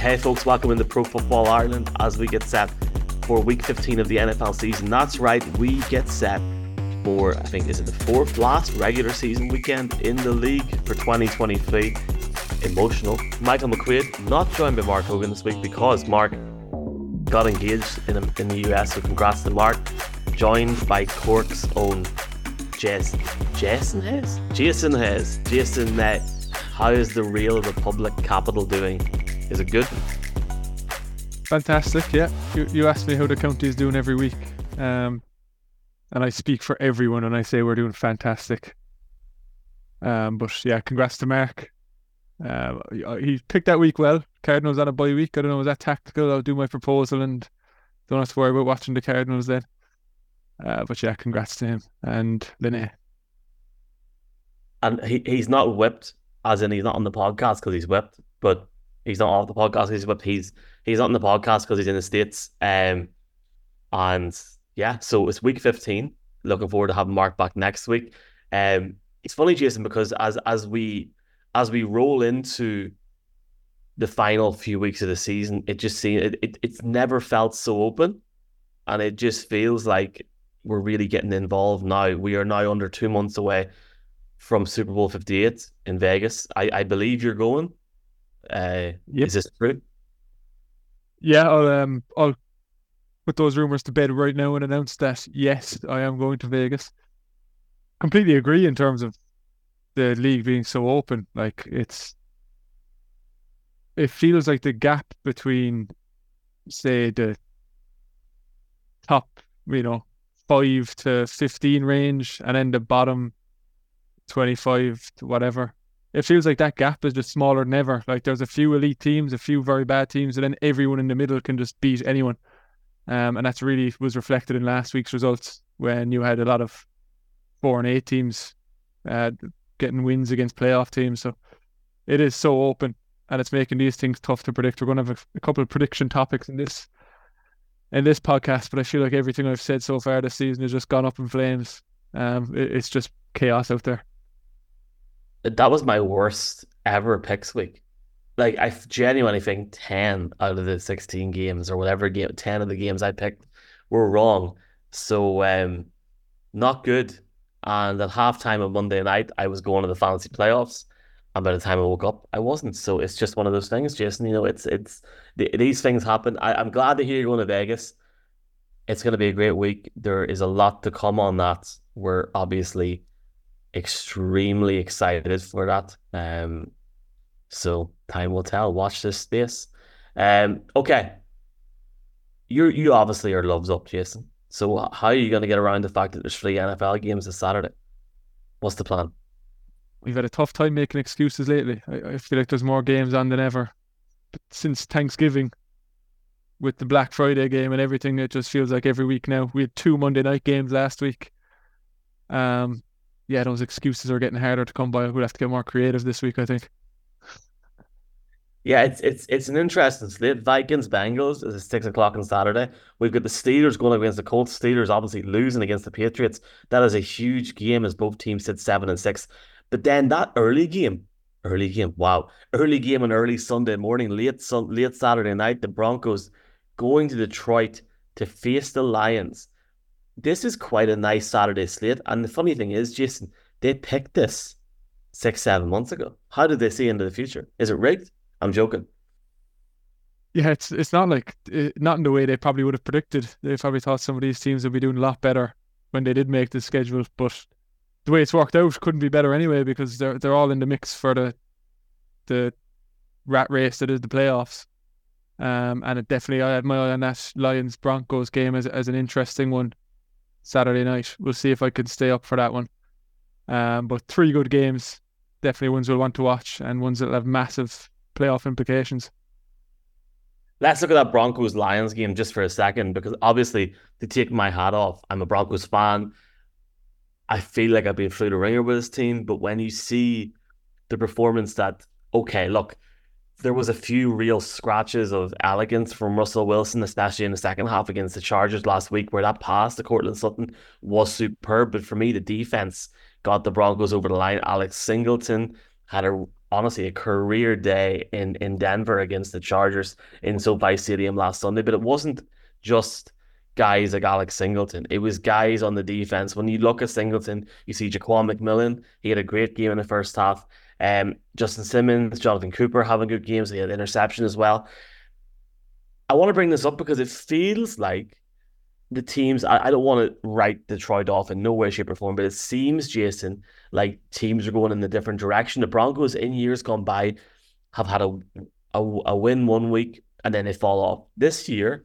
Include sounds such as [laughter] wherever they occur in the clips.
Hey, folks, welcome into Pro Football Ireland as we get set for week 15 of the NFL season. That's right, we get set for, I think, is it the fourth last regular season weekend in the league for 2023. Emotional. Michael McQuaid not joined by Mark Hogan this week because Mark got engaged in, in the US, so congrats to Mark. Joined by Cork's own Jason, Jason Hayes? Jason Hayes. Jason, uh, how is the real Republic capital doing? Is it good? Fantastic, yeah. You, you asked me how the county is doing every week. Um, and I speak for everyone and I say we're doing fantastic. Um, but yeah, congrats to Mark. Uh, he picked that week well. Cardinals on a bye week. I don't know, was that tactical? I'll do my proposal and don't have to worry about watching the Cardinals then. Uh, but yeah, congrats to him and Linne. And he, he's not whipped, as in he's not on the podcast because he's whipped, but He's not off the podcast. He's but he's he's not on the podcast because he's in the states. Um, and yeah, so it's week fifteen. Looking forward to having Mark back next week. Um, it's funny, Jason, because as as we as we roll into the final few weeks of the season, it just seems it, it it's never felt so open, and it just feels like we're really getting involved now. We are now under two months away from Super Bowl Fifty Eight in Vegas. I, I believe you're going. Uh, yep. Is this true? Yeah, I'll um, I'll put those rumors to bed right now and announce that yes, I am going to Vegas. Completely agree in terms of the league being so open. Like it's, it feels like the gap between, say, the top, you know, five to fifteen range, and then the bottom twenty-five to whatever it feels like that gap is just smaller than ever. Like there's a few elite teams, a few very bad teams, and then everyone in the middle can just beat anyone. Um, and that's really was reflected in last week's results when you had a lot of four and eight teams uh, getting wins against playoff teams. So it is so open, and it's making these things tough to predict. We're going to have a, a couple of prediction topics in this in this podcast, but I feel like everything I've said so far this season has just gone up in flames. Um, it, it's just chaos out there that was my worst ever picks week. Like I genuinely think ten out of the sixteen games or whatever game, ten of the games I picked were wrong. So um, not good. And at halftime of Monday night, I was going to the fantasy playoffs, and by the time I woke up, I wasn't. So it's just one of those things, Jason. You know, it's it's these things happen. I, I'm glad to hear you're going to Vegas. It's going to be a great week. There is a lot to come on that. We're obviously extremely excited for that. Um, so time will tell. Watch this space. Um, okay. You you obviously are loves up, Jason. So how are you going to get around the fact that there's three NFL games this Saturday? What's the plan? We've had a tough time making excuses lately. I, I feel like there's more games on than ever. But since Thanksgiving, with the Black Friday game and everything, it just feels like every week now. We had two Monday night games last week. Um, yeah, those excuses are getting harder to come by. We'll have to get more creative this week, I think. Yeah, it's it's it's an interesting slate. Vikings Bengals is at six o'clock on Saturday. We've got the Steelers going against the Colts. Steelers obviously losing against the Patriots. That is a huge game as both teams sit seven and six. But then that early game, early game, wow, early game on early Sunday morning, late sun, late Saturday night, the Broncos going to Detroit to face the Lions this is quite a nice Saturday slate. And the funny thing is, Jason, they picked this six, seven months ago. How did they see into the future? Is it rigged? I'm joking. Yeah, it's it's not like not in the way they probably would have predicted. They probably thought some of these teams would be doing a lot better when they did make the schedule, but the way it's worked out couldn't be better anyway because they're they're all in the mix for the the rat race that is the playoffs. Um, and it definitely I had my eye on that Lions Broncos game as as an interesting one. Saturday night. We'll see if I can stay up for that one. Um, but three good games, definitely ones we'll want to watch and ones that have massive playoff implications. Let's look at that Broncos Lions game just for a second, because obviously, to take my hat off, I'm a Broncos fan. I feel like I've been through the ringer with this team, but when you see the performance that, okay, look, there was a few real scratches of elegance from Russell Wilson, especially in the second half against the Chargers last week, where that pass to Courtland Sutton was superb. But for me, the defense got the Broncos over the line. Alex Singleton had a honestly a career day in in Denver against the Chargers in SoFi Stadium last Sunday. But it wasn't just guys like Alex Singleton. It was guys on the defense. When you look at Singleton, you see Ja'Quan McMillian. He had a great game in the first half. Um, Justin Simmons, Jonathan Cooper having good games. He had interception as well. I want to bring this up because it feels like the teams. I, I don't want to write Detroit off in no way, shape, or form, but it seems, Jason, like teams are going in a different direction. The Broncos in years gone by have had a a, a win one week and then they fall off. This year,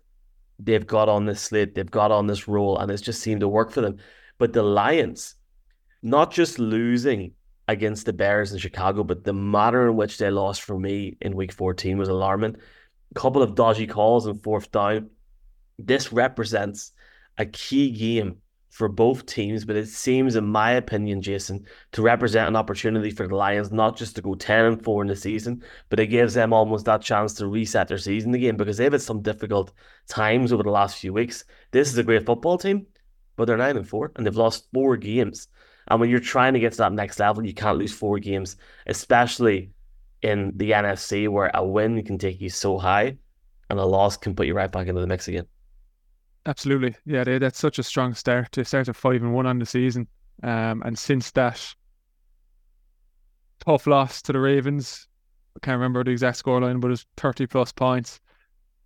they've got on this slate, they've got on this role, and it's just seemed to work for them. But the Lions, not just losing against the Bears in Chicago, but the manner in which they lost for me in week 14 was alarming. A couple of dodgy calls and fourth down. This represents a key game for both teams, but it seems, in my opinion, Jason, to represent an opportunity for the Lions not just to go 10 and 4 in the season, but it gives them almost that chance to reset their season again because they've had some difficult times over the last few weeks. This is a great football team, but they're 9 and 4 and they've lost four games. And when you're trying to get to that next level, you can't lose four games, especially in the NFC where a win can take you so high and a loss can put you right back into the mix again. Absolutely, yeah. They that's such a strong start. to start at five and one on the season, um, and since that tough loss to the Ravens, I can't remember the exact scoreline, but it's thirty plus points.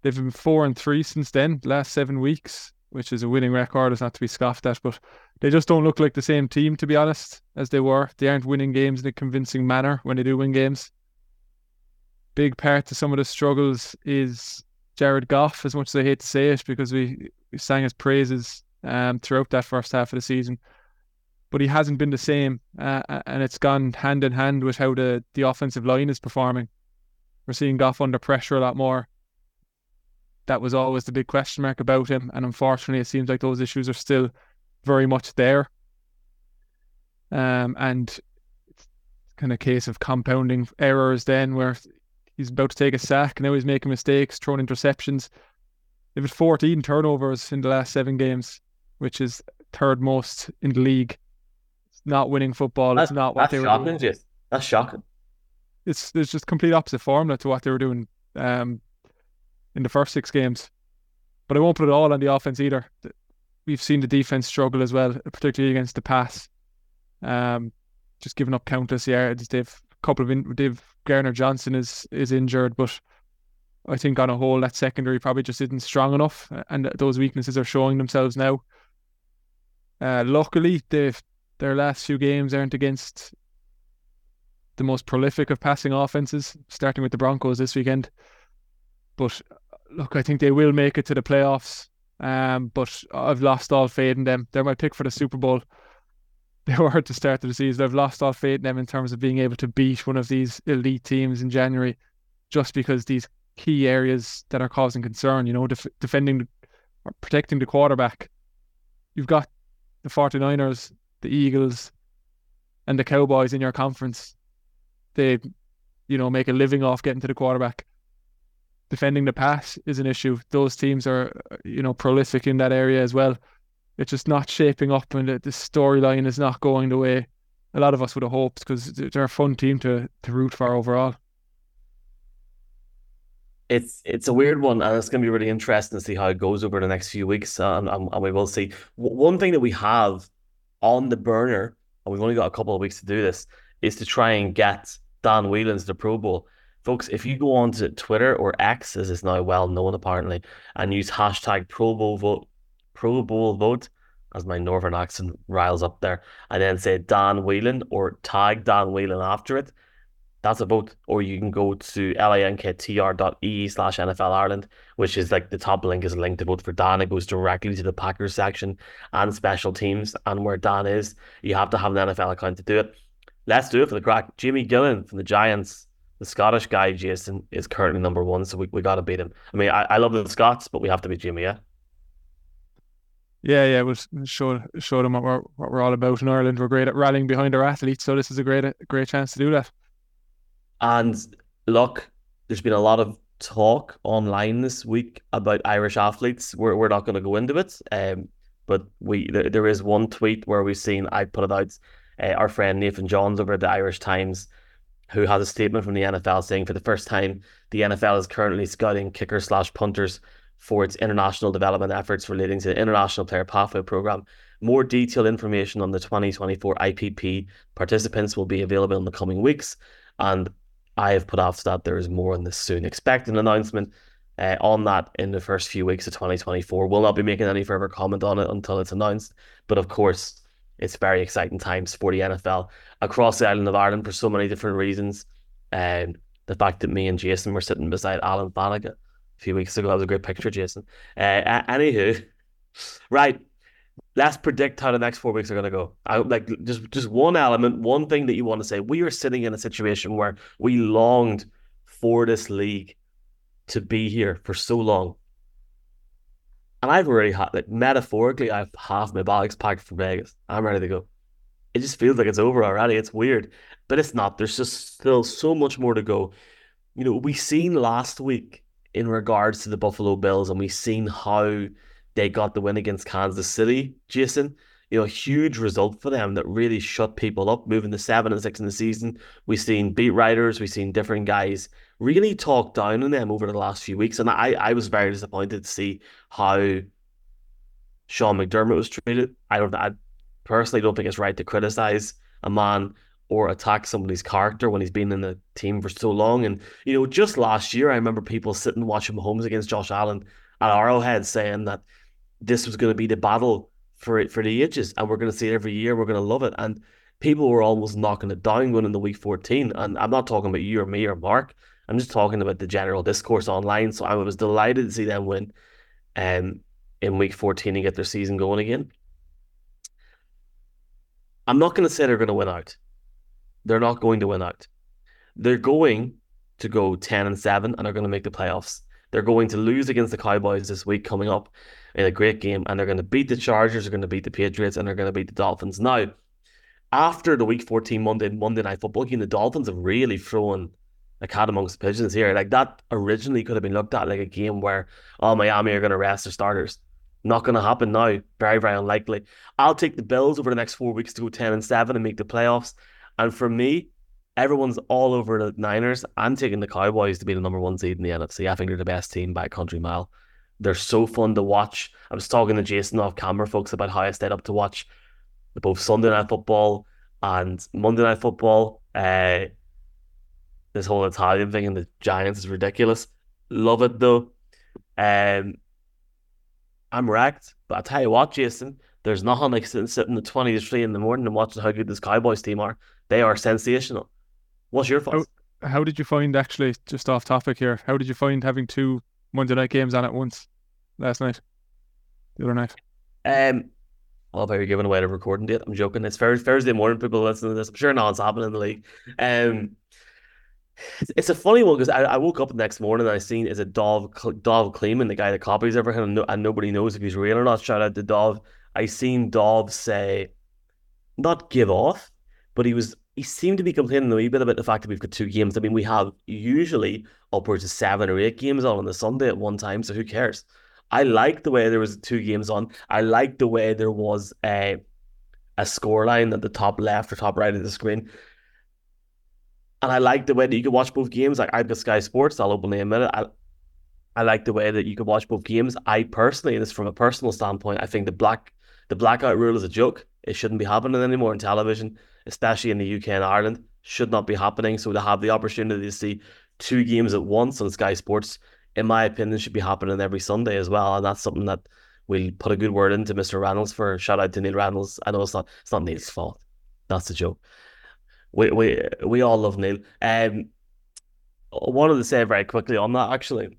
They've been four and three since then, last seven weeks, which is a winning record. It's not to be scoffed at, but they just don't look like the same team, to be honest, as they were. They aren't winning games in a convincing manner when they do win games. Big part to some of the struggles is Jared Goff, as much as I hate to say it, because we sang his praises um, throughout that first half of the season. But he hasn't been the same, uh, and it's gone hand in hand with how the, the offensive line is performing. We're seeing Goff under pressure a lot more. That was always the big question mark about him, and unfortunately, it seems like those issues are still very much there. Um, and it's kind of a case of compounding errors then, where he's about to take a sack, now he's making mistakes, throwing interceptions They've had 14 turnovers in the last seven games, which is third most in the league. It's not winning football. That's, it's not what they were shocking, doing. Just. That's shocking. It's there's just complete opposite formula to what they were doing um, in the first six games. But I won't put it all on the offense either. We've seen the defense struggle as well, particularly against the pass. Um, just giving up countless yards. They've a couple of in, they've Gardner Johnson is is injured, but I think on a whole that secondary probably just isn't strong enough, and those weaknesses are showing themselves now. Uh, luckily, they've their last few games aren't against the most prolific of passing offenses, starting with the Broncos this weekend. But look, I think they will make it to the playoffs. Um, but I've lost all faith in them. They're my pick for the Super Bowl. [laughs] They were at the start of the season. I've lost all faith in them in terms of being able to beat one of these elite teams in January, just because these key areas that are causing concern. You know, def- defending or protecting the quarterback. You've got the 49ers, the Eagles, and the Cowboys in your conference. They, you know, make a living off getting to the quarterback. Defending the pass is an issue. Those teams are, you know, prolific in that area as well. It's just not shaping up, and the, the storyline is not going the way a lot of us would have hoped because they're a fun team to to root for overall it's it's a weird one, and it's going to be really interesting to see how it goes over the next few weeks, and, and, and we will see. one thing that we have on the burner, and we've only got a couple of weeks to do this, is to try and get Dan Whelan's the Pro Bowl. Folks, if you go on to Twitter or X, as is now well known apparently, and use hashtag Pro Bowl vote, Pro Bowl vote, as my northern accent riles up there, and then say Dan Whelan or tag Dan Whelan after it, that's a vote. Or you can go to linktr.e slash NFL Ireland, which is like the top link is a link to vote for Dan. It goes directly to the Packers section and special teams. And where Dan is, you have to have an NFL account to do it. Let's do it for the crack. Jimmy Gillan from the Giants, the Scottish guy, Jason, is currently number one. So we, we got to beat him. I mean, I, I love the Scots, but we have to beat Jimmy, yeah? Yeah, yeah, we'll show show them what we're what we're all about in Ireland. We're great at rallying behind our athletes, so this is a great great chance to do that. And look, there's been a lot of talk online this week about Irish athletes. We're, we're not going to go into it. Um, but we there, there is one tweet where we've seen, I put it out, uh, our friend Nathan Johns over at the Irish Times who has a statement from the NFL saying for the first time, the NFL is currently scouting kickers slash punters for its international development efforts relating to the International Player Pathway Program. More detailed information on the 2024 IPP participants will be available in the coming weeks, and I have put off that there is more on this soon. Expect an announcement uh, on that in the first few weeks of 2024. We'll not be making any further comment on it until it's announced, but of course, it's very exciting times for the NFL across the island of Ireland for so many different reasons. And um, the fact that me and Jason were sitting beside Alan Flanagan a few weeks ago, that was a great picture, Jason. Uh, anywho, [laughs] right. Let's predict how the next four weeks are going to go. I like just just one element, one thing that you want to say. We are sitting in a situation where we longed for this league to be here for so long. And I've already had, like, metaphorically, I've half my bags packed for Vegas. I'm ready to go. It just feels like it's over already. It's weird, but it's not. There's just still so much more to go. You know, we seen last week in regards to the Buffalo Bills, and we seen how they got the win against Kansas City, Jason. You know, huge result for them that really shut people up, moving to seven and six in the season. We've seen beat writers, we've seen different guys really talk down on them over the last few weeks. And I, I was very disappointed to see how Sean McDermott was treated. I don't I personally don't think it's right to criticize a man or attack somebody's character when he's been in the team for so long. And, you know, just last year I remember people sitting watching Mahomes against Josh Allen at Arrowhead saying that this was going to be the battle for for the ages and we're going to see it every year, we're going to love it. And people were almost knocking it down going into week 14. And I'm not talking about you or me or Mark. I'm just talking about the general discourse online. So I was delighted to see them win um, in week 14 and get their season going again. I'm not going to say they're going to win out. They're not going to win out. They're going to go 10 and 7 and are going to make the playoffs. They're going to lose against the Cowboys this week coming up in a great game, and they're going to beat the Chargers, they're going to beat the Patriots, and they're going to beat the Dolphins. Now, after the week 14 Monday Monday night football game, the Dolphins have really thrown a cat amongst the pigeons here. Like that originally could have been looked at like a game where oh Miami are going to rest their starters. Not going to happen now. Very very unlikely. I'll take the Bills over the next four weeks to go ten and seven and make the playoffs. And for me, everyone's all over the Niners. I'm taking the Cowboys to be the number one seed in the NFC. I think they're the best team by a country mile. They're so fun to watch. I was talking to Jason off camera, folks, about how I stayed up to watch both Sunday night football and Monday night football. Uh, this whole Italian thing and the Giants is ridiculous. Love it though. Um, I'm wrecked, but I tell you what, Jason, there's nothing like sitting, sitting at 20 to 3 in the morning and watching how good this Cowboys team are. They are sensational. What's your thoughts? How, how did you find, actually, just off topic here, how did you find having two Monday night games on at once last night, the other night? Um, well, were giving away the recording date, I'm joking. It's Thursday morning. People listening to this. I'm sure nothing's happening in the league. Um, it's a funny one because I, I, woke up the next morning and I seen is a Dov Dov Kleiman, the guy that copies everything, and, no, and, nobody knows if he's real or not. Shout out to Dov. I seen Dov say, not give off, but he was he seemed to be complaining a wee bit about the fact that we've got two games. I mean, we have usually upwards of seven or eight games on on the Sunday at one time, so who cares? I like the way there was two games on. I like the way there was eh, a a score line at the top left or top right of the screen and I like the way that you can watch both games. Like I've got Sky Sports, I'll openly admit it. I, I like the way that you can watch both games. I personally, and this from a personal standpoint, I think the black the blackout rule is a joke. It shouldn't be happening anymore in television, especially in the UK and Ireland. Should not be happening. So to have the opportunity to see two games at once on Sky Sports, in my opinion, should be happening every Sunday as well. And that's something that we'll put a good word into Mr. Reynolds for. Shout out to Neil Reynolds. I know it's not it's not Neil's fault. That's a joke we we we all love Neil. Um, I wanted to say very quickly on that actually.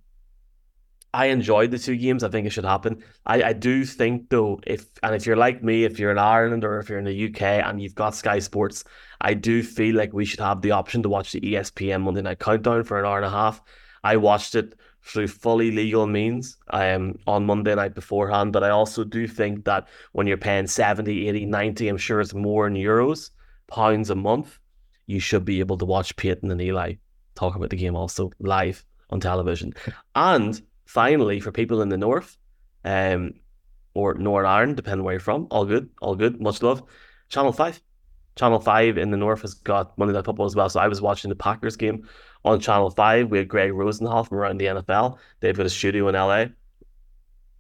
I enjoyed the two games. I think it should happen. I, I do think though, if and if you're like me, if you're in Ireland or if you're in the UK and you've got Sky Sports, I do feel like we should have the option to watch the ESPN Monday Night Countdown for an hour and a half. I watched it through fully legal means um, on Monday night beforehand, but I also do think that when you're paying 70, 80, 90, I'm sure it's more in euros, pounds a month, you should be able to watch Peyton and Eli talk about the game also live on television. And finally, for people in the north, um, or Northern Ireland, depending where you're from, all good, all good, much love. Channel Five, Channel Five in the north has got Monday Night Football as well. So I was watching the Packers game on Channel Five. We had Greg Rosenthal from around the NFL. They've got a studio in LA.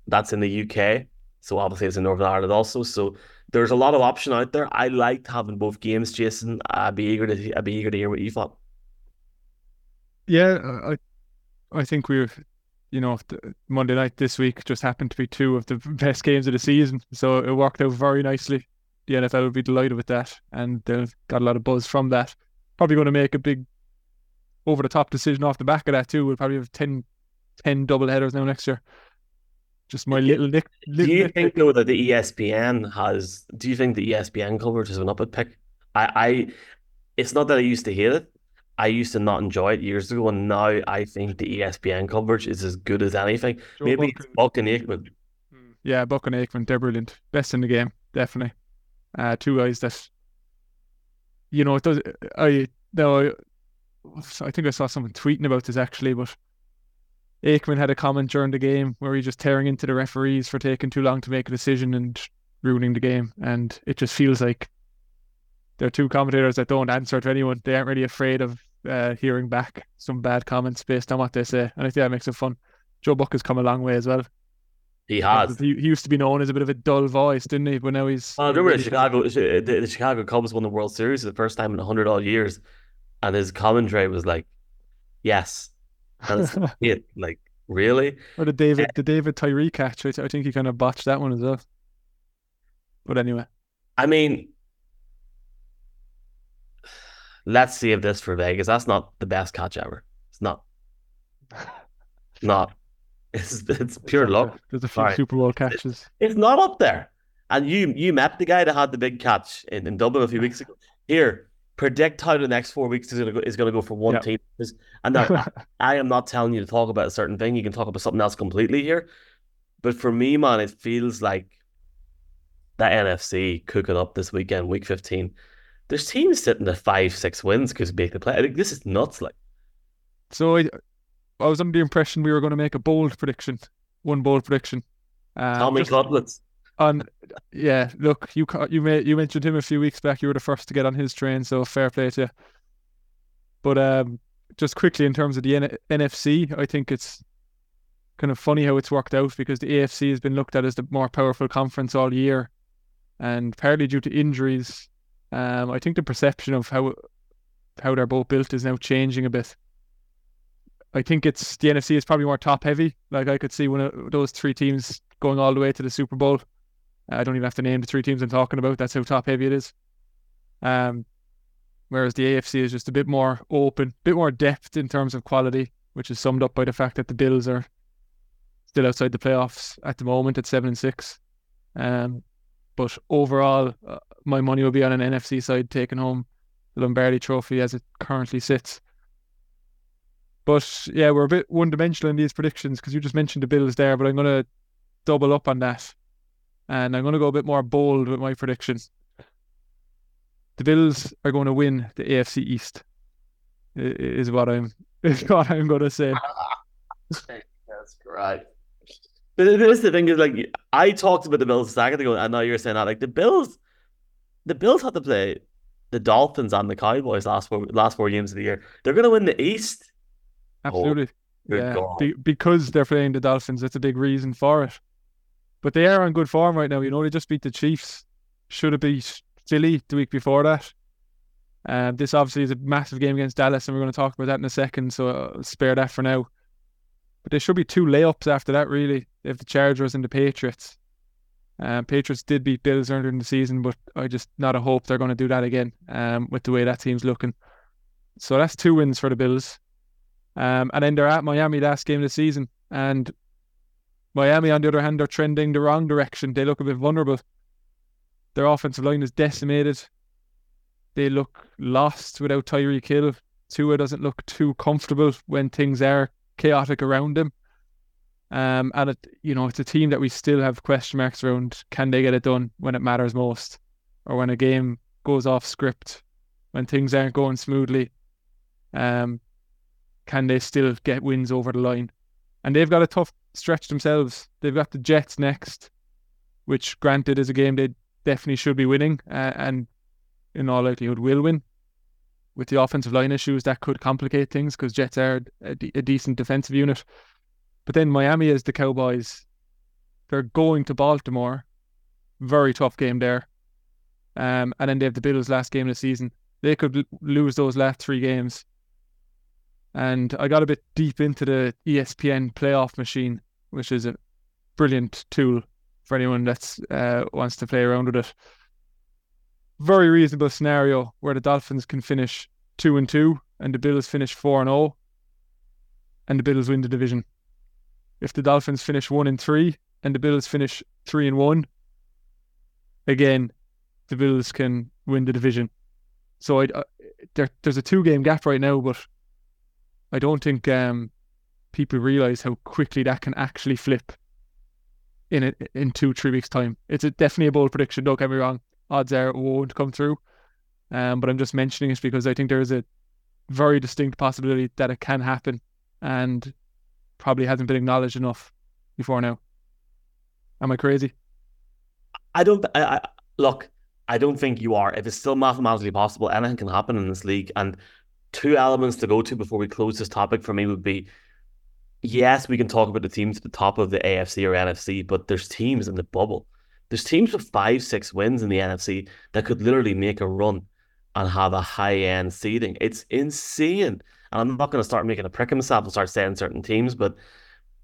That's in the UK. So obviously it's in Northern Ireland also. So there's a lot of option out there. I liked having both games, Jason. I'd be eager to I'd be eager to hear what you thought. Yeah, I I think we're you know Monday night this week just happened to be two of the [laughs] best games of the season, so it worked out very nicely. The NFL would be delighted with that, and they've got a lot of buzz from that. Probably going to make a big over the top decision off the back of that too. We'll probably have 10, 10 double headers now next year. Just my little nick. Do you think though that the ESPN has? Do you think the ESPN coverage has been up at pick? I, I, it's not that I used to hate it. I used to not enjoy it years ago, and now I think the ESPN coverage is as good as anything. Joe Maybe Buck it's Buck and Aikman. Yeah, Buck and Aikman, they're brilliant. Best in the game, definitely. Uh, two guys that, you know, it does. I no, I, I think I saw someone tweeting about this actually, but Aikman had a comment during the game where he just tearing into the referees for taking too long to make a decision and ruining the game, and it just feels like they're two commentators that don't answer to anyone. They aren't really afraid of uh, hearing back some bad comments based on what they say, and I think that makes it fun. Joe Buck has come a long way as well. He has. He, he used to be known as a bit of a dull voice, didn't he? But now he's. Well, I remember the Chicago, the, the Chicago Cubs won the World Series for the first time in hundred odd years, and his commentary was like, "Yes, it." [laughs] Like, really? Or the David, the David Tyree catch. I, I think he kind of botched that one as well. But anyway, I mean, let's save this for Vegas. That's not the best catch ever. It's not. [laughs] Not. It's it's pure luck. there's a few. Super Bowl catches. It's not up there. And you you met the guy that had the big catch in, in Dublin a few weeks ago. Here, predict how the next four weeks is gonna go is gonna go for one Yep. team. And now [laughs] I am not telling you to talk about a certain thing. You can talk about something else completely here. But for me, man, it feels like that NFC cooking up this weekend, week 15. There's teams sitting at five, six wins because make the play. I think this is nuts. Like, So I, I was under the impression we were going to make a bold prediction, one bold prediction. Uh, Tommy Cutlets. on, yeah. Look, you you made you mentioned him a few weeks back. You were the first to get on his train, so fair play to you. But um, just quickly in terms of the N- NFC, I think it's kind of funny how it's worked out because the AFC has been looked at as the more powerful conference all year, and partly due to injuries. Um, I think the perception of how how they're both built is now changing a bit. I think it's the NFC is probably more top heavy. Like I could see one of those three teams going all the way to the Super Bowl. I don't even have to name the three teams I'm talking about. That's how top heavy it is. Um, whereas the AFC is just a bit more open, a bit more depth in terms of quality, which is summed up by the fact that the Bills are still outside the playoffs at the moment at seven and six. Um, but overall, uh, my money will be on an NFC side taking home the Lombardi Trophy as it currently sits. But yeah, we're a bit one dimensional in these predictions because you just mentioned the Bills there, but I'm going to double up on that. And I'm going to go a bit more bold with my prediction. The Bills are going to win the AFC East, is what I'm [laughs] is what I'm going to say. [laughs] That's great. But it is the thing is like I talked about the Bills a second ago, and now you're saying that like the Bills, the Bills had to play the Dolphins and the Cowboys last four last four games of the year. They're going to win the East. Absolutely. Good yeah, be, because they're playing the Dolphins. That's a big reason for it. But they are on good form right now. You know, they just beat the Chiefs. Should have beat Philly the week before that. Um, this obviously is a massive game against Dallas, and we're going to talk about that in a second. So I'll spare that for now. But there should be two layups after that, really. If the Chargers and the Patriots. Um, Patriots did beat Bills earlier in the season, but I just not a hope they're going to do that again. Um, with the way that team's looking. So that's two wins for the Bills. Um, and then they're at Miami last game of the season. And Miami, on the other hand, they're trending the wrong direction. They look a bit vulnerable. Their offensive line is decimated. They look lost without Tyreek Hill. Tua doesn't look too comfortable when things are chaotic around him. Um, and it, you know, it's a team that we still have question marks around. Can they get it done when it matters most, or when a game goes off script, when things aren't going smoothly? Um, can they still get wins over the line? And they've got a tough stretch themselves. They've got the Jets next, which granted is a game they definitely should be winning. Uh, and in all likelihood will win. With the offensive line issues, that could complicate things because Jets are a, de- a decent defensive unit. But then Miami is the Cowboys. They're going to Baltimore. Very tough game there. Um, and then they have the Bills last game of the season. They could l- lose those last three games. And I got a bit deep into the ESPN playoff machine, which is a brilliant tool for anyone that uh, wants to play around with it. Very reasonable scenario where the Dolphins can finish two and two, and the Bills finish four and zero, oh, and the Bills win the division. If the Dolphins finish one and three, and the Bills finish three and one, again, the Bills can win the division. So I, uh, there, there's a two game gap right now, but I don't think um, people realize how quickly that can actually flip in a, in two three weeks time. It's a, definitely a bold prediction. Don't get me wrong. Odds are it won't come through, um, but I'm just mentioning it because I think there is a very distinct possibility that it can happen, and probably hasn't been acknowledged enough before now. Am I crazy? I don't. I, I, look. I don't think you are. If it's still mathematically possible, anything can happen in this league. And two elements to go to before we close this topic for me would be yes, we can talk about the teams at the top of the AFC or NFC, but there's teams in the bubble. There's teams with five, six wins in the NFC that could literally make a run and have a high end seeding. It's insane. And I'm not going to start making a prick of myself and start saying certain teams, but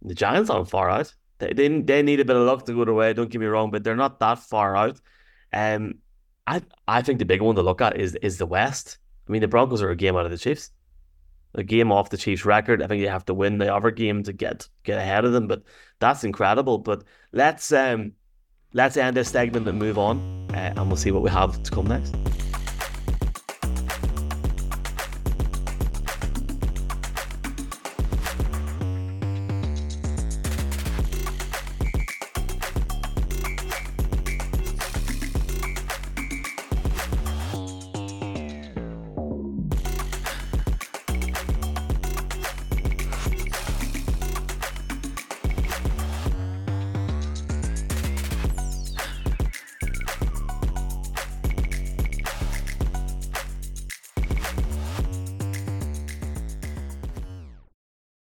the Giants aren't far out. They, they, they need a bit of luck to go their way, don't get me wrong, but they're not that far out. Um, I I think the big one to look at is is the West. I mean, the Broncos are a game out of the Chiefs a game off the Chiefs' record. I think they have to win the other game to get get ahead of them. But that's incredible. But let's um let's end this segment and move on, uh, and we'll see what we have to come next.